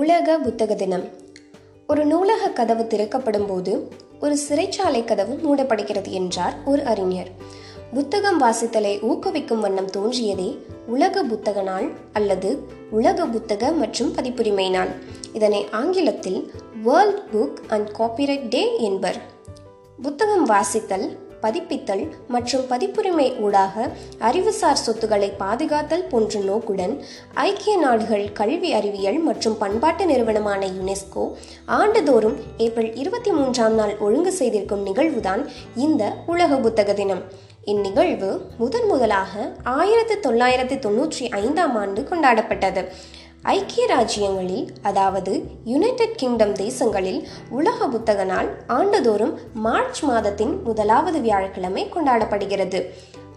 உலக புத்தக தினம். ஒரு நூலக கதவு திறக்கப்படும் போது ஒரு சிறைச்சாலை கதவு மூடப்படுகிறது என்றார் ஒரு அறிஞர். புத்தகம் வாசித்தலை ஊக்குவிக்கும் வண்ணம் தோன்றியதே உலக புத்தக நாள் அல்லது உலக புத்தக மற்றும் பதிப்புரிமை நாள். இதனை ஆங்கிலத்தில் world book and copyright day என்பர். புத்தகம் வாசித்தல் பதிப்பித்தல் மற்றும் பதிப்புரிமை ஊடாக அறிவுசார் சொத்துக்களை பாதுகாத்தல் போன்ற நோக்குடன் ஐக்கிய நாடுகள் கல்வி அறிவியல் மற்றும் பண்பாட்டு நிறுவனமான யுனெஸ்கோ ஆண்டுதோறும் ஏப்ரல் இருபத்தி மூன்றாம் நாள் ஒழுங்கு செய்திருக்கும் நிகழ்வுதான் இந்த உலக புத்தக தினம். இந்நிகழ்வு முதன் முதலாக ஆயிரத்தி தொள்ளாயிரத்தி தொன்னூற்றி ஐந்தாம் ஆண்டு கொண்டாடப்பட்டது. ஐக்கிய ராஜ்யங்களில் அதாவது யுனைடெட் கிங்டம் தேசங்களில் உலக புத்தக நாள் ஆண்டுதோறும் மார்ச் மாதத்தின் முதலாவது வியாழக்கிழமை கொண்டாடப்படுகிறது.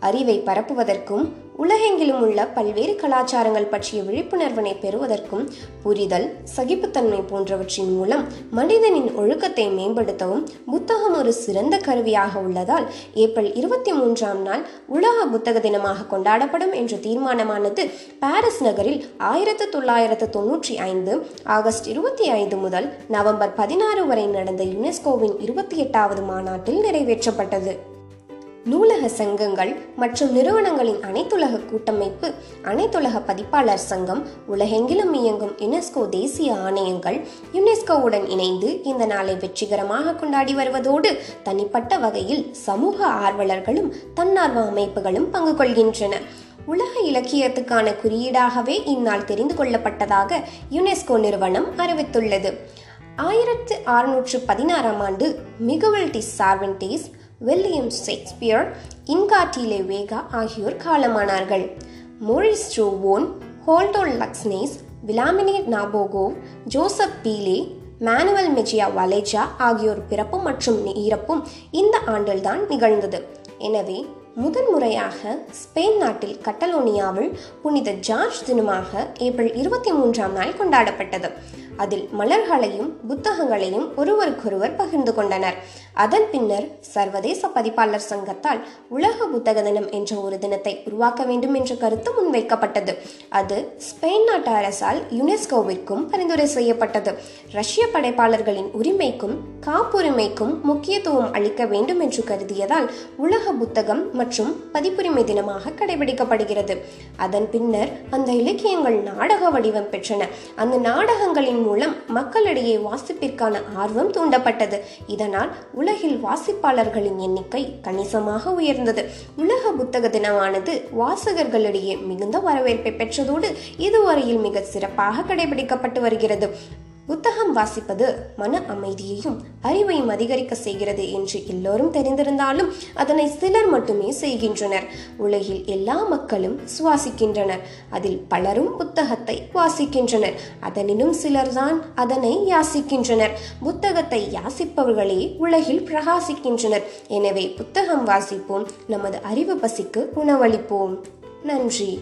அறிவை பரப்புவதற்கும் உலகெங்கிலும் உள்ள பல்வேறு கலாச்சாரங்கள் பற்றிய விழிப்புணர்வினை பெறுவதற்கும் புரிதல் சகிப்புத்தன்மை போன்றவற்றின் மூலம் மனிதனின் ஒழுக்கத்தை மேம்படுத்தவும் புத்தகம் ஒரு சிறந்த கருவியாக உள்ளதால் ஏப்ரல் இருபத்தி மூன்றாம் நாள் உலக புத்தக தினமாக கொண்டாடப்படும் என்ற தீர்மானமானது பாரிஸ் நகரில் ஆயிரத்து தொள்ளாயிரத்து தொன்னூற்றி ஐந்து ஆகஸ்ட் இருபத்தி ஐந்து முதல் நவம்பர் பதினாறு வரை நடந்த யுனெஸ்கோவின் இருபத்தி எட்டாவது மாநாட்டில் நிறைவேற்றப்பட்டது. நூலக சங்கங்கள் மற்றும் நிறுவனங்களின் அனைத்துலக கூட்டமைப்பு அனைத்துலக பதிப்பாளர் சங்கம் உலகெங்கிலும் இயங்கும் யுனெஸ்கோ தேசிய ஆணையங்கள் யுனெஸ்கோவுடன் இணைந்து இந்த நாளை வெற்றிகரமாக கொண்டாடி வருவதோடு தனிப்பட்ட வகையில் சமூக ஆர்வலர்களும் தன்னார்வ அமைப்புகளும் பங்கு கொள்கின்றன. உலக இலக்கியத்துக்கான குறியீடாகவே இந்நாள் தெரிந்து கொள்ளப்பட்டதாக யுனெஸ்கோ நிறுவனம் அறிவித்துள்ளது. ஆயிரத்து அறுநூற்று பதினாறாம் ஆண்டு Miguel de Cervantes William Shakespeare இன்காட்டிலே Vega ஆகியோர் காலமானார்கள். Maurice Druon Halldor Laxness Vladimir Nabokov Josep Pelé Manuel Mejia Vallejo ஆகியோர் பிறப்பு மற்றும் இறப்பும் இந்த ஆண்டில்தான் நிகழ்ந்தது. எனவே முதன்முறையாக ஸ்பெயின் நாட்டில் கட்டலோனியாவில் புனித ஜார்ஜ் தினமாக ஏப்ரல் இருபத்தி மூன்றாம் நாள் கொண்டாடப்பட்டது. அதில் மலர்களையும் புத்தகங்களையும் ஒருவருக்கொருவர் பகிர்ந்து கொண்டனர். அதன் பின்னர் சர்வதேச பதிப்பாளர் சங்கத்தால் உலக புத்தக தினம் என்ற ஒரு தினத்தை உருவாக்க வேண்டும் என்ற கருத்து முன்வைக்கப்பட்டது. அது ஸ்பெயின் நாட்டு அரசால் யுனெஸ்கோவிற்கும் பரிந்துரை செய்யப்பட்டது. ரஷ்ய படைப்பாளர்களின் உரிமைக்கும் காப்புரிமைக்கும் முக்கியத்துவம் அளிக்க வேண்டும் என்று கருதியதால் உலக புத்தகம் மற்றும் பதிப்புரிமை தினமாக கடைபிடிக்கப்படுகிறது. அதன் பின்னர் அந்த இலக்கியங்கள் நாடக வடிவம் பெற்றன. அந்த நாடகங்களின் மூலம் மக்களிடையே வாசிப்பிற்கான ஆர்வம் தூண்டப்பட்டது. இதனால் உலகில் வாசிப்பாளர்களின் எண்ணிக்கை கணிசமாக உயர்ந்தது. உலக புத்தக தினமானது வாசகர்களிடையே மிகுந்த வரவேற்பை பெற்றதோடு இதுவரையில் மிக சிறப்பாக கடைபிடிக்கப்பட்டு வருகிறது. புத்தகம் வாசிப்பது மன அமைதியையும் அறிவையும் அதிகரிக்க செய்கிறது என்று எல்லோரும் தெரிந்திருந்தாலும் அதனை சிலர் மட்டுமே செய்கின்றனர். உலகில் எல்லா மக்களும் சுவாசிக்கின்றனர். அதில் பலரும் புத்தகத்தை வாசிக்கின்றனர். அதனினும் சிலர்தான் அதனை யாசிக்கின்றனர். புத்தகத்தை யாசிப்பவர்களே உலகில் பிரகாசிக்கின்றனர். எனவே புத்தகம் வாசிப்போம். நமது அறிவு பசிக்கு உணவளிப்போம். நன்றி.